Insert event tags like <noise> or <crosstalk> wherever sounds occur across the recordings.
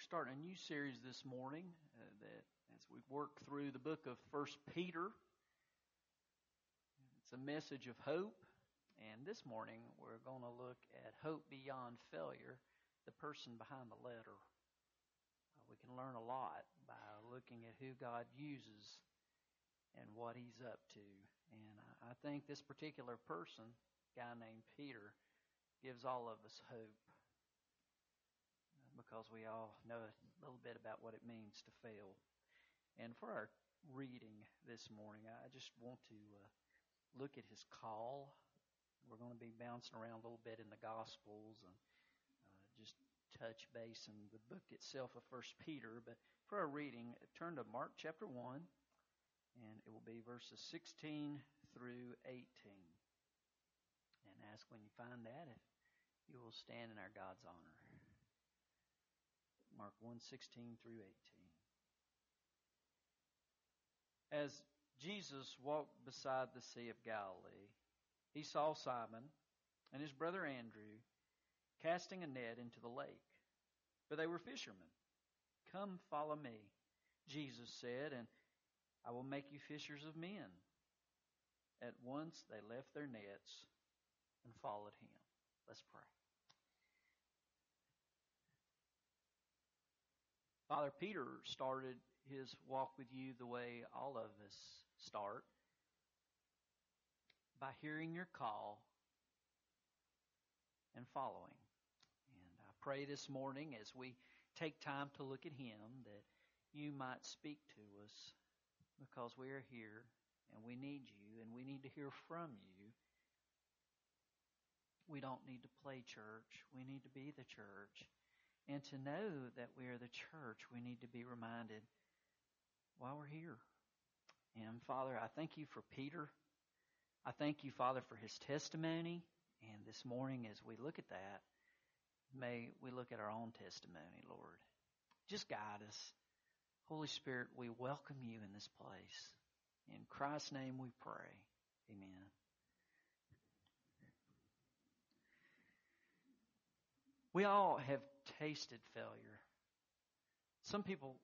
starting a new series this morning uh, that as we work through the book of First Peter. It's a message of hope, and this morning we're going to look at hope beyond failure, the person behind the letter. Uh, we can learn a lot by looking at who God uses and what He's up to, and I think this particular person, guy named Peter, gives all of us hope because we all know a little bit about what it means to fail. And for our reading this morning, I just want to uh, look at his call. We're going to be bouncing around a little bit in the Gospels and uh, just touch base in the book itself of First Peter. But for our reading, turn to Mark chapter 1, and it will be verses 16 through 18. And ask when you find that if you will stand in our God's honor. Mark 1:16 through 18. As Jesus walked beside the Sea of Galilee, he saw Simon and his brother Andrew casting a net into the lake, for they were fishermen. Come follow me, Jesus said, and I will make you fishers of men. At once they left their nets and followed him. Let's pray. Father Peter started his walk with you the way all of us start by hearing your call and following. And I pray this morning as we take time to look at him that you might speak to us because we are here and we need you and we need to hear from you. We don't need to play church. We need to be the church. And to know that we are the church, we need to be reminded why we're here. And Father, I thank you for Peter. I thank you, Father, for his testimony. And this morning, as we look at that, may we look at our own testimony, Lord. Just guide us. Holy Spirit, we welcome you in this place. In Christ's name we pray. Amen. We all have tasted failure. Some people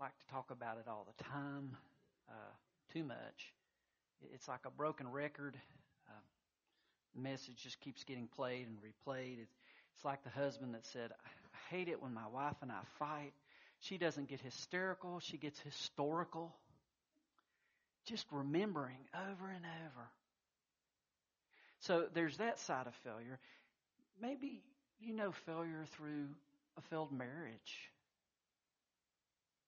like to talk about it all the time, uh, too much. It's like a broken record. Uh, the message just keeps getting played and replayed. It's, it's like the husband that said, I hate it when my wife and I fight. She doesn't get hysterical, she gets historical. Just remembering over and over. So there's that side of failure. Maybe you know failure through a failed marriage.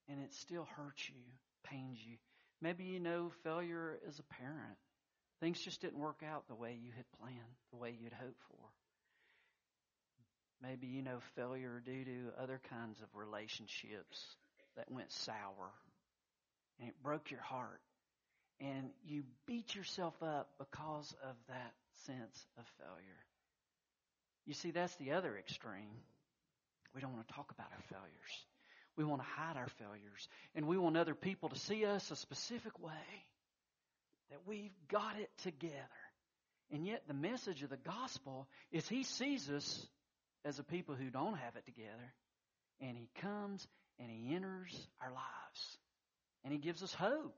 And it still hurts you, pains you. Maybe you know failure as a parent. Things just didn't work out the way you had planned, the way you'd hoped for. Maybe you know failure due to other kinds of relationships that went sour and it broke your heart. And you beat yourself up because of that sense of failure. You see, that's the other extreme. We don't want to talk about our failures. We want to hide our failures. And we want other people to see us a specific way. That we've got it together. And yet the message of the gospel is He sees us as a people who don't have it together. And He comes and He enters our lives. And He gives us hope.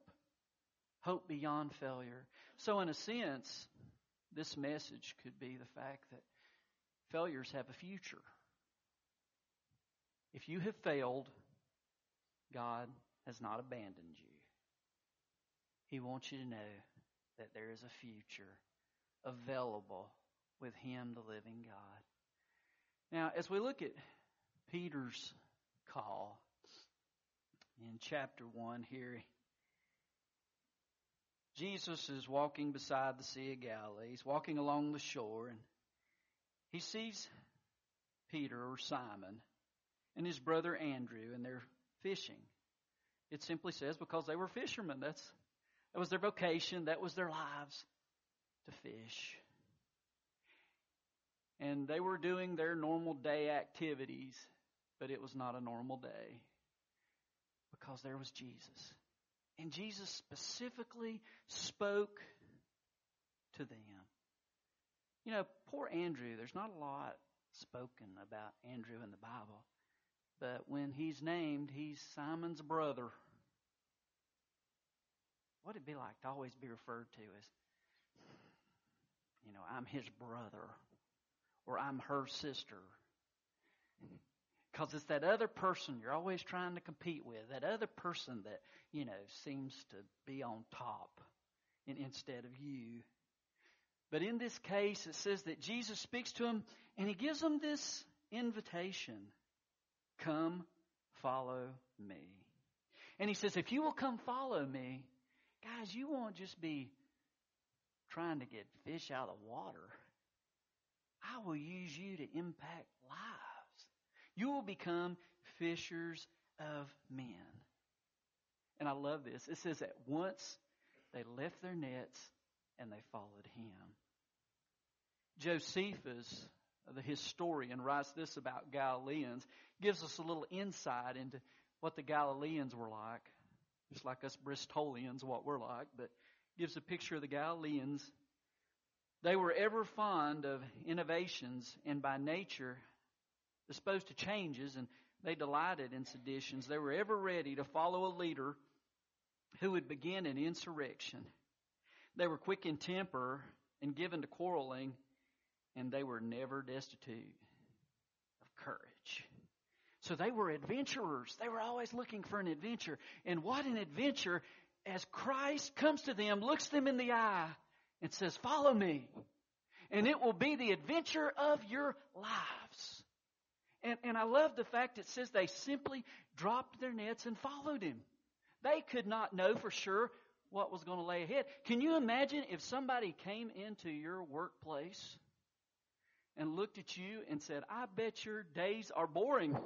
Hope beyond failure. So in a sense, this message could be the fact that Failures have a future. If you have failed, God has not abandoned you. He wants you to know that there is a future available with Him, the living God. Now, as we look at Peter's call in chapter 1 here, Jesus is walking beside the Sea of Galilee. He's walking along the shore and he sees Peter or Simon and his brother Andrew and they're fishing. It simply says because they were fishermen. That's, that was their vocation. That was their lives to fish. And they were doing their normal day activities, but it was not a normal day because there was Jesus. And Jesus specifically spoke to them. You know, poor Andrew, there's not a lot spoken about Andrew in the Bible. But when he's named, he's Simon's brother. What it be like to always be referred to as, you know, I'm his brother or I'm her sister? Because it's that other person you're always trying to compete with, that other person that, you know, seems to be on top instead of you. But in this case, it says that Jesus speaks to him and he gives him this invitation Come, follow me. And he says, If you will come follow me, guys, you won't just be trying to get fish out of water. I will use you to impact lives. You will become fishers of men. And I love this. It says that once they left their nets and they followed him. Josephus, the historian, writes this about Galileans, gives us a little insight into what the Galileans were like, just like us Bristolians, what we're like, but gives a picture of the Galileans. They were ever fond of innovations and by nature disposed to changes, and they delighted in seditions. They were ever ready to follow a leader who would begin an insurrection. They were quick in temper and given to quarreling, and they were never destitute of courage. So they were adventurers. They were always looking for an adventure. And what an adventure as Christ comes to them, looks them in the eye, and says, Follow me. And it will be the adventure of your lives. And, and I love the fact it says they simply dropped their nets and followed him. They could not know for sure what was going to lay ahead. Can you imagine if somebody came into your workplace and looked at you and said, I bet your days are boring.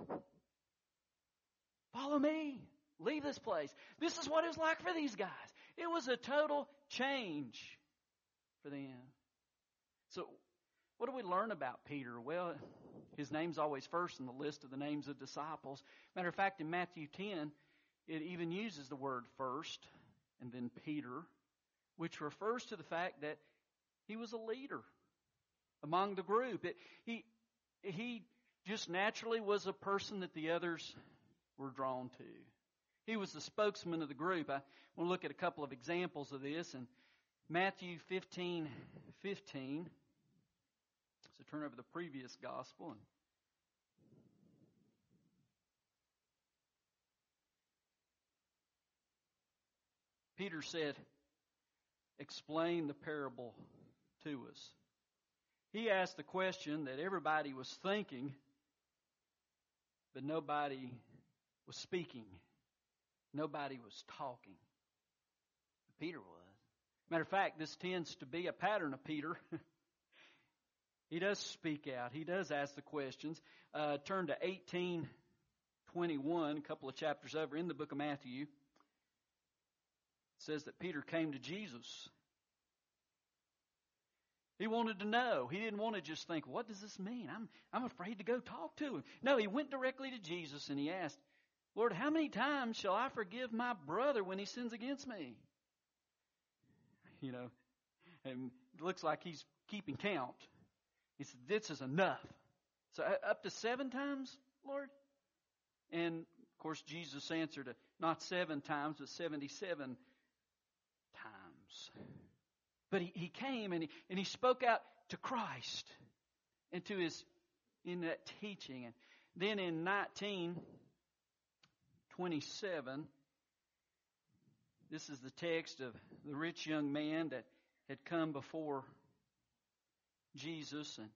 Follow me. Leave this place. This is what it was like for these guys. It was a total change for them. So, what do we learn about Peter? Well, his name's always first in the list of the names of disciples. Matter of fact, in Matthew 10, it even uses the word first and then Peter, which refers to the fact that he was a leader among the group. It, he, he just naturally was a person that the others were drawn to. He was the spokesman of the group. I want to look at a couple of examples of this in Matthew 15, 15. So turn over the previous gospel and Peter said, Explain the parable to us. He asked the question that everybody was thinking, but nobody was speaking. Nobody was talking. Peter was. Matter of fact, this tends to be a pattern of Peter. <laughs> he does speak out. He does ask the questions. Uh, turn to 1821, a couple of chapters over in the book of Matthew says that Peter came to Jesus. He wanted to know. He didn't want to just think, what does this mean? I'm, I'm afraid to go talk to him. No, he went directly to Jesus and he asked, Lord, how many times shall I forgive my brother when he sins against me? <laughs> You know, and it looks like he's keeping count. He said, This is enough. So uh, up to seven times, Lord? And of course, Jesus answered, not seven times, but 77 but he, he came and he, and he spoke out to Christ and to his, in that teaching. And then in 1927, this is the text of the rich young man that had come before Jesus. And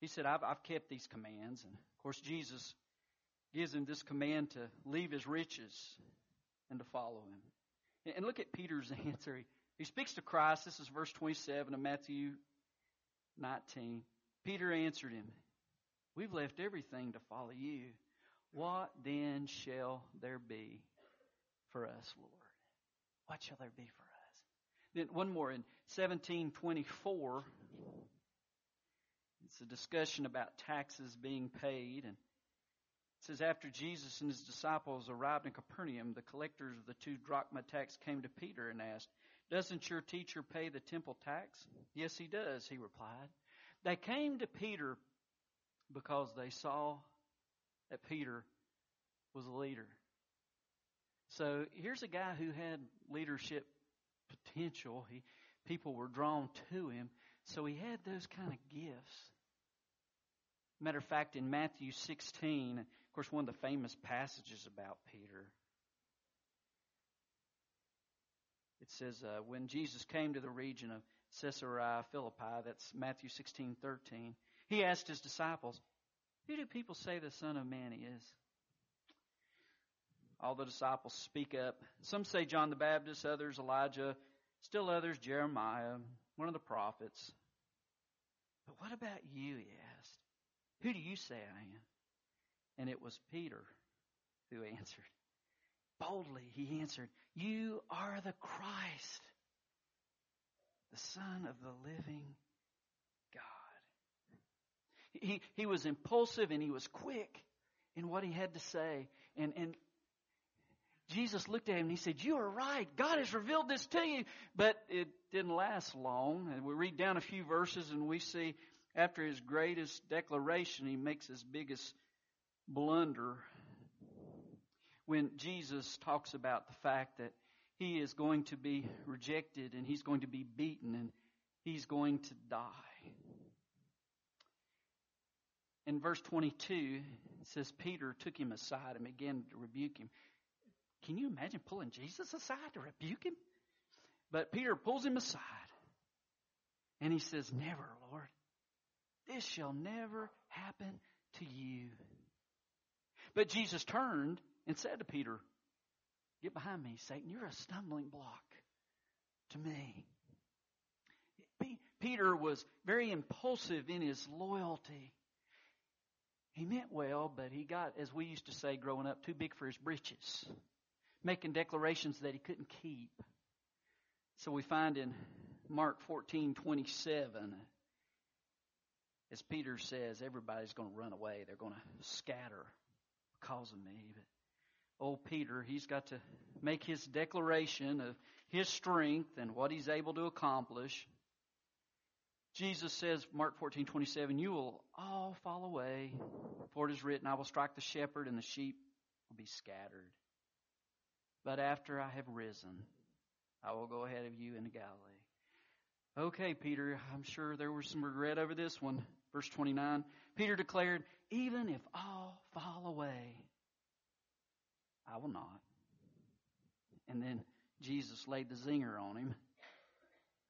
he said, I've, I've kept these commands. And of course, Jesus gives him this command to leave his riches and to follow him. And look at Peter's <laughs> answer. He speaks to Christ. This is verse 27 of Matthew 19. Peter answered him, We've left everything to follow you. What then shall there be for us, Lord? What shall there be for us? Then one more in 1724. It's a discussion about taxes being paid and it says, After Jesus and his disciples arrived in Capernaum, the collectors of the two drachma tax came to Peter and asked, doesn't your teacher pay the temple tax? Yes, he does, he replied. They came to Peter because they saw that Peter was a leader. So here's a guy who had leadership potential. He, people were drawn to him. So he had those kind of gifts. Matter of fact, in Matthew 16, of course, one of the famous passages about Peter, it says, uh, when Jesus came to the region of Caesarea Philippi, that's Matthew 16, 13, he asked his disciples, Who do people say the Son of Man is? All the disciples speak up. Some say John the Baptist, others Elijah, still others Jeremiah, one of the prophets. But what about you? He asked. Who do you say I am? And it was Peter who <laughs> answered. Boldly he answered, You are the Christ, the Son of the living God. He, he was impulsive and he was quick in what he had to say. And, and Jesus looked at him and he said, You are right. God has revealed this to you. But it didn't last long. And we read down a few verses and we see after his greatest declaration, he makes his biggest blunder when Jesus talks about the fact that he is going to be rejected and he's going to be beaten and he's going to die. In verse 22, it says Peter took him aside and began to rebuke him. Can you imagine pulling Jesus aside to rebuke him? But Peter pulls him aside and he says, Never, Lord. This shall never happen to you. But Jesus turned and said to Peter, Get behind me, Satan. You're a stumbling block to me. Peter was very impulsive in his loyalty. He meant well, but he got, as we used to say growing up, too big for his britches, making declarations that he couldn't keep. So we find in Mark 14, 27, as Peter says, everybody's going to run away. They're going to scatter because of me. But old Peter, he's got to make his declaration of his strength and what he's able to accomplish. Jesus says, Mark 14, 27, you will all fall away, for it is written, I will strike the shepherd and the sheep will be scattered. But after I have risen, I will go ahead of you into Galilee. Okay, Peter, I'm sure there was some regret over this one. Verse 29 Peter declared, Even if all fall away, I will not. And then Jesus laid the zinger on him.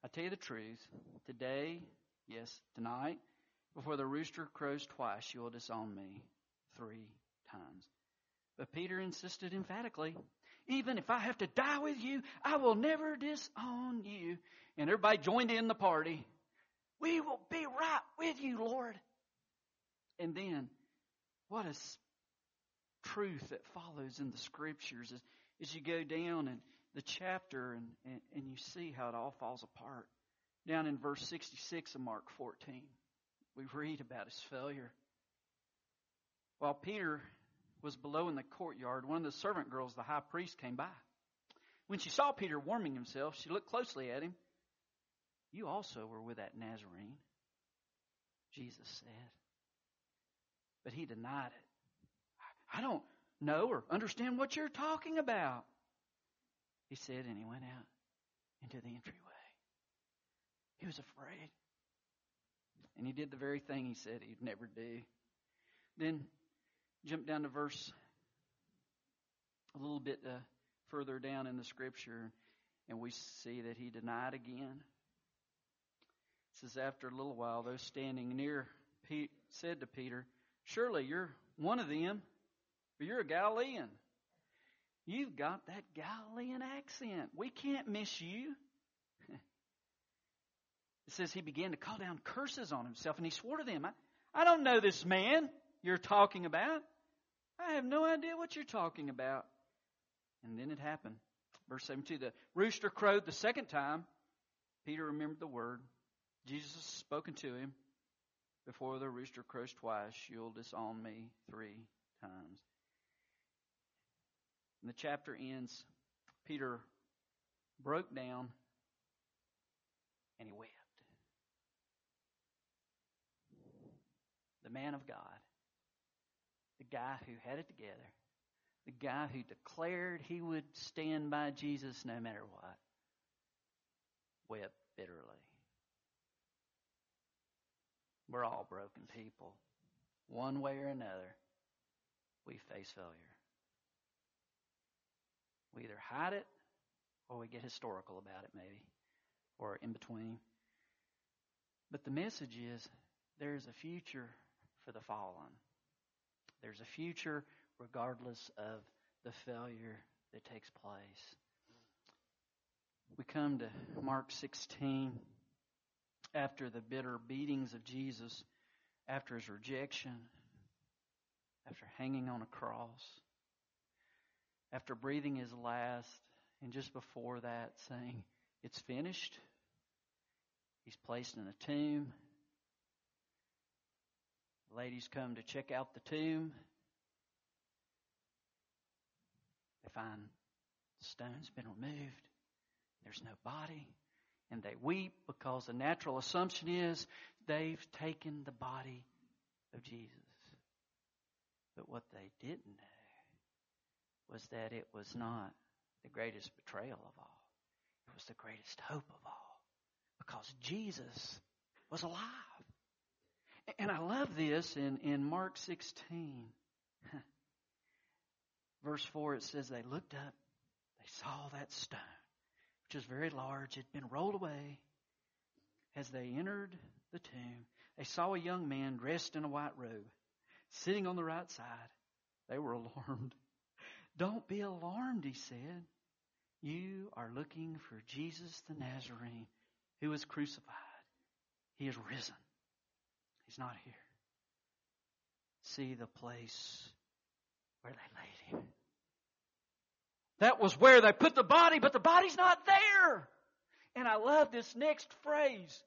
I tell you the truth, today, yes, tonight, before the rooster crows twice, you will disown me three times. But Peter insisted emphatically, even if I have to die with you, I will never disown you. And everybody joined in the party. We will be right with you, Lord. And then, what a truth that follows in the scriptures as, as you go down in the chapter and, and, and you see how it all falls apart. Down in verse 66 of Mark 14, we read about his failure. While Peter was below in the courtyard, one of the servant girls, the high priest, came by. When she saw Peter warming himself, she looked closely at him you also were with that Nazarene, Jesus said. But he denied it. I don't know or understand what you're talking about. He said, and he went out into the entryway. He was afraid. And he did the very thing he said he'd never do. Then jump down to verse a little bit uh, further down in the scripture, and we see that he denied again It says, After a little while, those standing near Pete said to Peter, Surely you're one of them, but you're a Galilean. You've got that Galilean accent. We can't miss you. <laughs> it says he began to call down curses on himself, and he swore to them, I, I don't know this man you're talking about. I have no idea what you're talking about. And then it happened. Verse 72 The rooster crowed the second time. Peter remembered the word Jesus has spoken to him. Before the rooster crows twice, you'll disown me three times. And the chapter ends. Peter broke down and he wept. The man of God, the guy who had it together, the guy who declared he would stand by Jesus no matter what, wept bitterly. We're all broken people. One way or another, we face failure. We either hide it or we get historical about it, maybe, or in between. But the message is there's a future for the fallen. There's a future regardless of the failure that takes place. We come to Mark 16 after the bitter beatings of Jesus, after his rejection, after hanging on a cross, after breathing his last, and just before that saying, It's finished. He's placed in a tomb. Ladies come to check out the tomb. They find the stone's been removed. There's no body. And they weep because the natural assumption is they've taken the body of Jesus. But what they didn't know was that it was not the greatest betrayal of all. It was the greatest hope of all. Because Jesus was alive. And I love this in, in Mark 16. <laughs> Verse 4, it says, They looked up, they saw that stone, which was very large, had been rolled away. As they entered the tomb, they saw a young man dressed in a white robe, sitting on the right side. They were alarmed. Don't be alarmed, he said. You are looking for Jesus the Nazarene who was crucified. He is risen. He's not here. See the place where they laid him. That was where they put the body, but the body's not there. And I love this next phrase.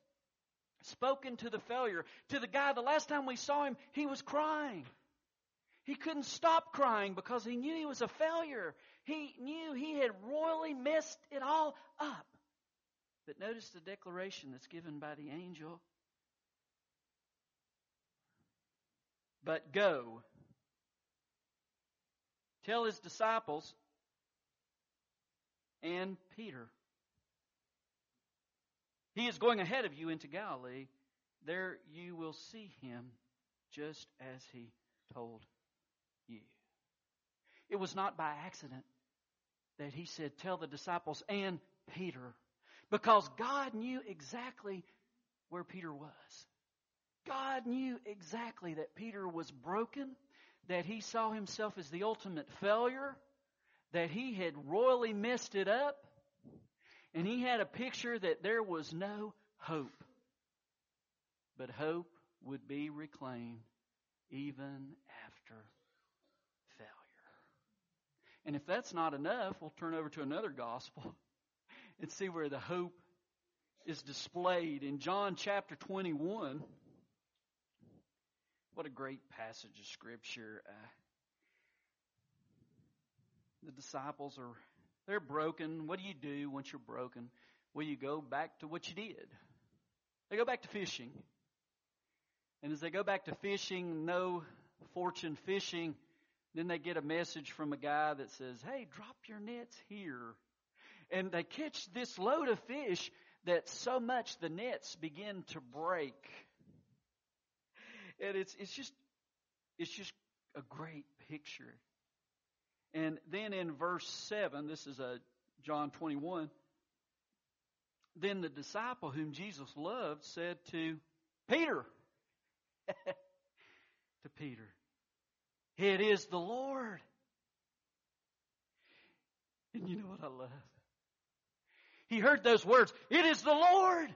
Spoken to the failure. To the guy, the last time we saw him, he was crying. He couldn't stop crying because he knew he was a failure. He knew he had royally messed it all up. But notice the declaration that's given by the angel. But go. Tell his disciples and Peter. He is going ahead of you into Galilee. There you will see him just as he told you. It was not by accident that he said, Tell the disciples and Peter. Because God knew exactly where Peter was. God knew exactly that Peter was broken, that he saw himself as the ultimate failure, that he had royally messed it up, and he had a picture that there was no hope. But hope would be reclaimed even after and if that's not enough, we'll turn over to another gospel <laughs> and see where the hope is displayed in John chapter 21. What a great passage of scripture. Uh, the disciples are they're broken. What do you do once you're broken? Well, you go back to what you did. They go back to fishing. And as they go back to fishing, no fortune fishing, then they get a message from a guy that says, Hey, drop your nets here. And they catch this load of fish that so much the nets begin to break. And it's, it's just, it's just a great picture. And then in verse 7, this is a John 21, then the disciple whom Jesus loved said to Peter, <laughs> to Peter, it is the Lord. And you know what I love? He heard those words. It is the Lord.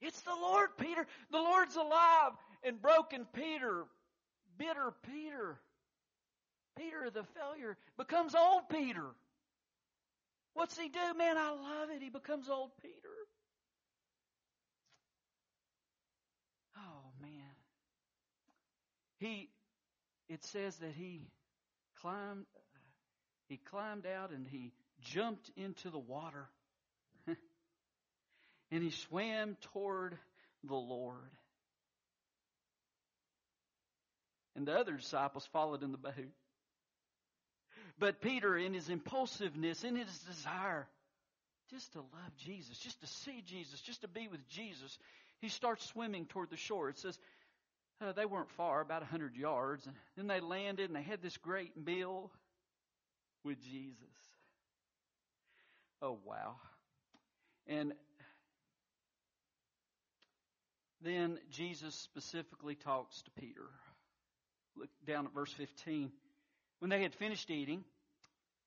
It's the Lord, Peter. The Lord's alive. And broken Peter, bitter Peter, Peter the failure, becomes old Peter. What's he do? Man, I love it. He becomes old Peter. Oh, man. He it says that he climbed he climbed out and he jumped into the water <laughs> and he swam toward the Lord. And the other disciples followed in the boat. But Peter, in his impulsiveness, in his desire just to love Jesus, just to see Jesus, just to be with Jesus, he starts swimming toward the shore. It says uh, they weren't far, about a hundred yards, and then they landed and they had this great meal with Jesus. Oh wow! And then Jesus specifically talks to Peter. Look down at verse 15. When they had finished eating,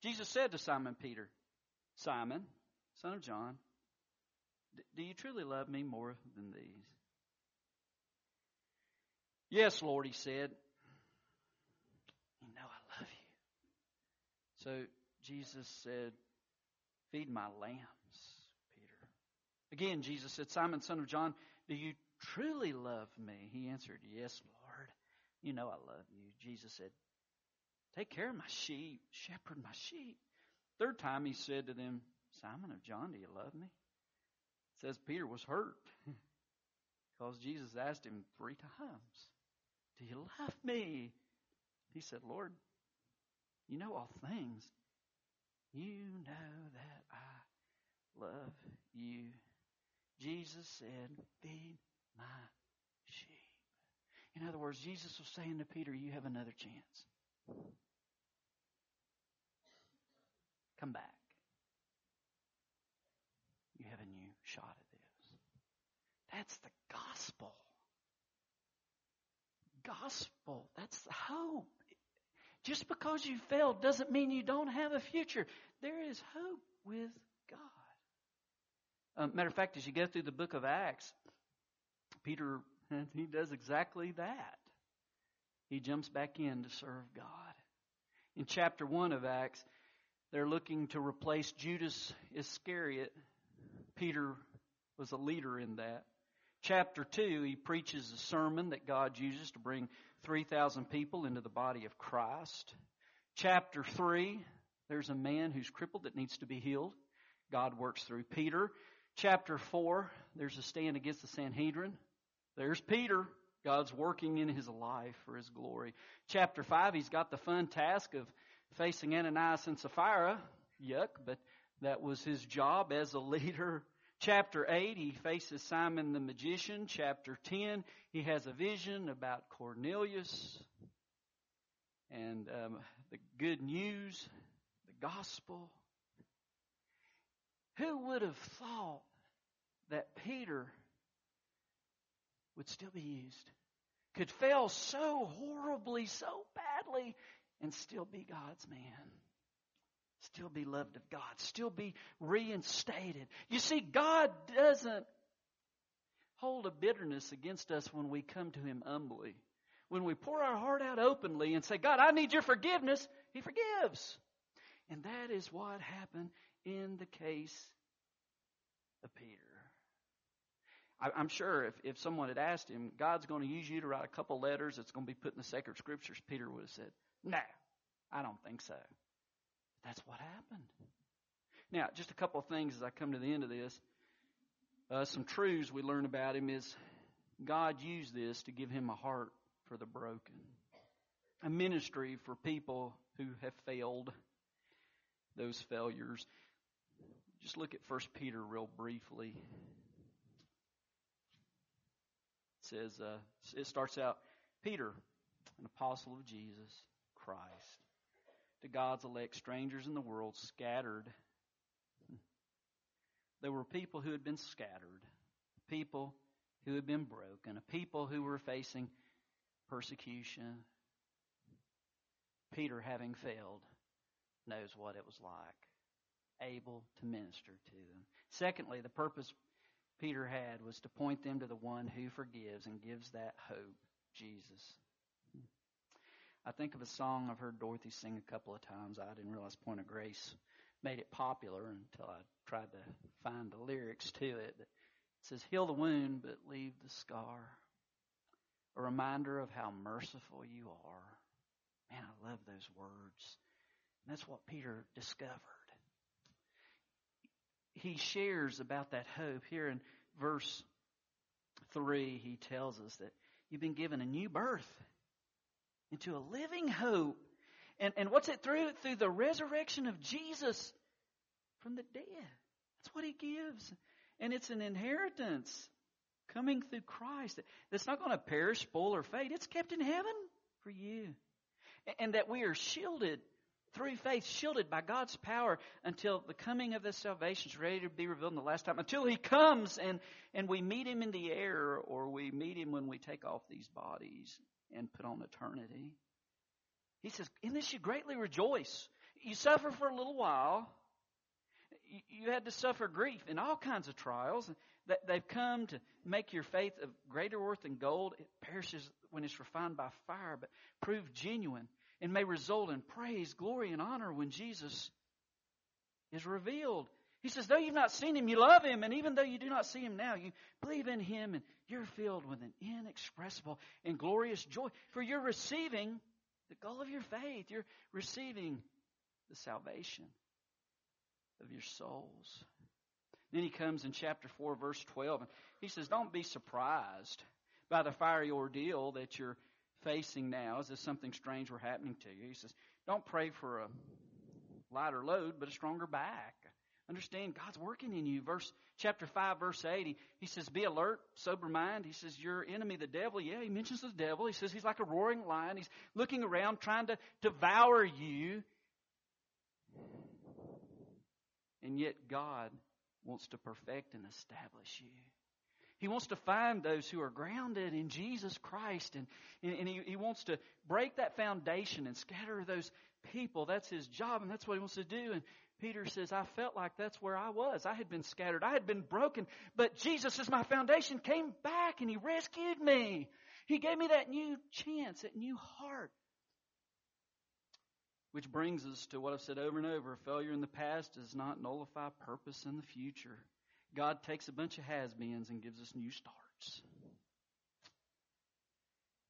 Jesus said to Simon Peter, Simon, son of John, do you truly love me more than these? Yes, Lord, he said. You know I love you. So Jesus said, Feed my lambs, Peter. Again, Jesus said, Simon, son of John, do you truly love me? He answered, Yes, Lord. You know I love you. Jesus said, Take care of my sheep, shepherd my sheep. Third time he said to them, Simon of John, do you love me? It says Peter was hurt <laughs> because Jesus asked him three times, You love me? He said, Lord, you know all things. You know that I love you. Jesus said, Feed my sheep. In other words, Jesus was saying to Peter, You have another chance. Come back. You have a new shot at this. That's the gospel. Gospel. That's hope. Just because you failed doesn't mean you don't have a future. There is hope with God. Um, matter of fact, as you go through the book of Acts, Peter, <laughs> he does exactly that. He jumps back in to serve God. In chapter 1 of Acts, they're looking to replace Judas Iscariot. Peter was a leader in that. Chapter 2, he preaches a sermon that God uses to bring 3,000 people into the body of Christ. Chapter 3, there's a man who's crippled that needs to be healed. God works through Peter. Chapter 4, there's a stand against the Sanhedrin. There's Peter. God's working in his life for his glory. Chapter 5, he's got the fun task of facing Ananias and Sapphira. Yuck, but that was his job as a leader. Chapter 8, he faces Simon the magician. Chapter 10, he has a vision about Cornelius and um, the good news, the gospel. Who would have thought that Peter would still be used. Could fail so horribly, so badly, and still be God's man. Still be loved of God. Still be reinstated. You see, God doesn't hold a bitterness against us when we come to Him humbly. When we pour our heart out openly and say, God, I need your forgiveness, He forgives. And that is what happened in the case of Peter. I, am sure if, if someone had asked him, God's going to use you to write a couple letters that's going to be put in the sacred scriptures, Peter would have said, No, I don't think so. That's what happened. Now, just a couple of things as I come to the end of this. Uh, some truths we learn about him is God used this to give him a heart for the broken, a ministry for people who have failed those failures. Just look at First Peter real briefly says, uh, it starts out, Peter, an apostle of Jesus Christ, to God's elect strangers in the world scattered. There were people who had been scattered, people who had been broken, a people who were facing persecution. Peter, having failed, knows what it was like, able to minister to them. Secondly, the purpose Peter had was to point them to the one who forgives and gives that hope, Jesus. I think of a song I've heard Dorothy sing a couple of times. I didn't realize Point of Grace made it popular until I tried to find the lyrics to it. It says, Heal the wound, but leave the scar. A reminder of how merciful you are. Man, I love those words. And that's what Peter discovered he shares about that hope. Here in verse 3, he tells us that you've been given a new birth into a living hope And, and what's it through? Through the resurrection of Jesus from the dead. That's what he gives. And it's an inheritance coming through Christ that's not going to perish, spoil, or fade. It's kept in heaven for you. And that we are shielded through faith, shielded by God's power until the coming of this salvation is ready to be revealed in the last time, until He comes and, and we meet Him in the air or we meet Him when we take off these bodies and put on eternity. He says, In this you greatly rejoice. You suffer for a little while. You had to suffer grief in all kinds of trials. They've come to make your faith of greater worth than gold. It perishes when it's refined by fire, but prove genuine and may result in praise, glory, and honor when Jesus is revealed. He says, though you've not seen him, you love him, and even though you do not see him now, you believe in him, and you're filled with an inexpressible and glorious joy. For you're receiving the goal of your faith. You're receiving the salvation of your souls. Then he comes in chapter 4, verse 12, and he says, Don't be surprised by the fiery ordeal that you're facing now as if something strange were happening to you. He says, Don't pray for a lighter load, but a stronger back. Understand God's working in you. Verse chapter five, verse eight, he, he says, Be alert, sober mind. He says, Your enemy, the devil, yeah, he mentions the devil. He says he's like a roaring lion. He's looking around trying to devour you. And yet God wants to perfect and establish you. He wants to find those who are grounded in Jesus Christ, and, and he, he wants to break that foundation and scatter those people. That's his job, and that's what he wants to do. And Peter says, I felt like that's where I was. I had been scattered, I had been broken, but Jesus, as my foundation, came back and he rescued me. He gave me that new chance, that new heart. Which brings us to what I've said over and over failure in the past does not nullify purpose in the future. God takes a bunch of has beens and gives us new starts.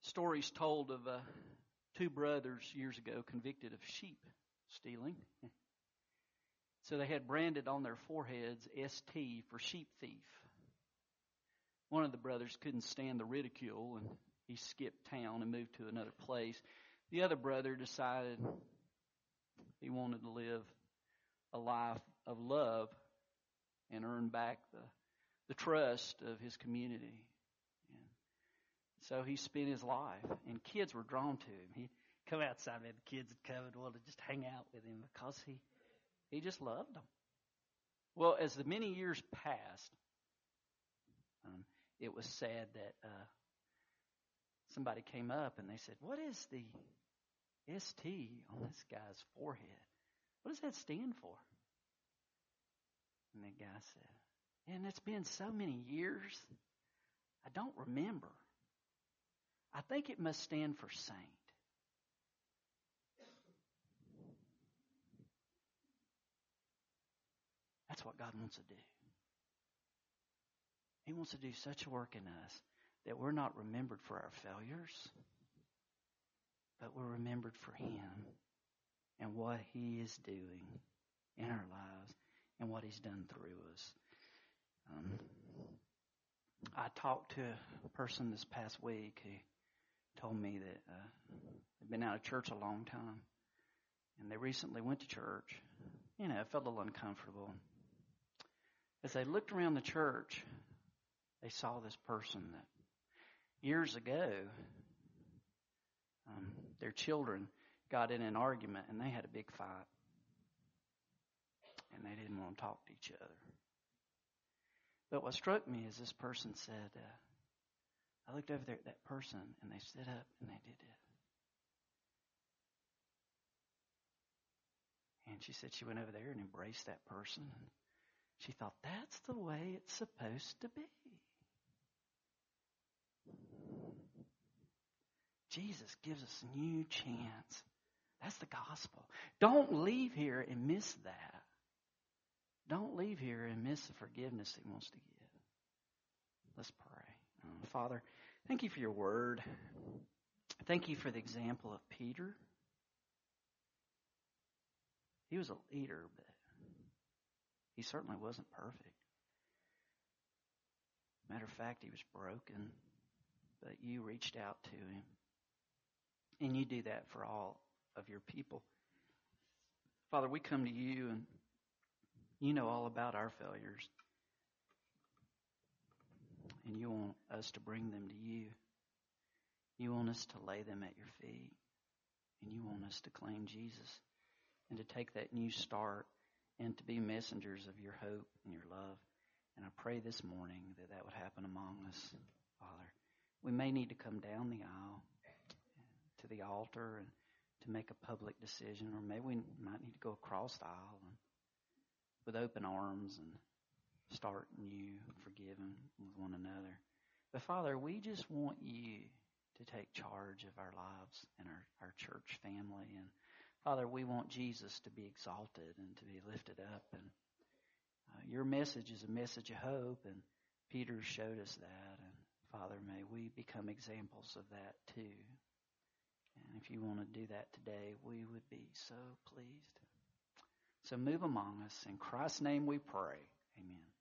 Stories told of uh, two brothers years ago convicted of sheep stealing. <laughs> So they had branded on their foreheads ST for sheep thief. One of the brothers couldn't stand the ridicule and he skipped town and moved to another place. The other brother decided he wanted to live a life of love and earn back the, the trust of his community. And so he spent his life, and kids were drawn to him. He'd come outside, and the kids would come and want to just hang out with him because he, he just loved them. Well, as the many years passed, um, it was sad that uh, somebody came up and they said, What is the ST on this guy's forehead? What does that stand for? And the guy said, And it's been so many years, I don't remember. I think it must stand for saint. That's what God wants to do. He wants to do such a work in us that we're not remembered for our failures, but we're remembered for Him and what He is doing in our lives and what He's done through us. Um, I talked to a person this past week who told me that uh, they've been out of church a long time, and they recently went to church. You know, felt a little uncomfortable. As they looked around the church, they saw this person that years ago um, their children got in an argument and they had a big fight and they didn't want to talk to each other. But what struck me is this person said, uh, I looked over there at that person and they stood up and they did it. And she said she went over there and embraced that person. She thought, that's the way it's supposed to be. Jesus gives us a new chance. That's the gospel. Don't leave here and miss that. Don't leave here and miss the forgiveness He wants to give. Let's pray. Uh, Father, thank you for your word. Thank you for the example of Peter. He was a leader, but he certainly wasn't perfect. Matter of fact, he was broken, but you reached out to him. And you do that for all of your people. Father, we come to you and you know all about our failures. And you want us to bring them to you. You want us to lay them at your feet. And you want us to claim Jesus and to take that new start and to be messengers of your hope and your love. And I pray this morning that that would happen among us, Father. We may need to come down the aisle to the altar and to make a public decision, or maybe we might need to go across the aisle and, with open arms and start new, forgiving with one another. But Father, we just want you to take charge of our lives and our, our church family. And Father, we want Jesus to be exalted and to be lifted up. And uh, your message is a message of hope, and Peter showed us that. And Father, may we become examples of that too. And if you want to do that today, we would be so pleased. So move among us. In Christ's name we pray. Amen.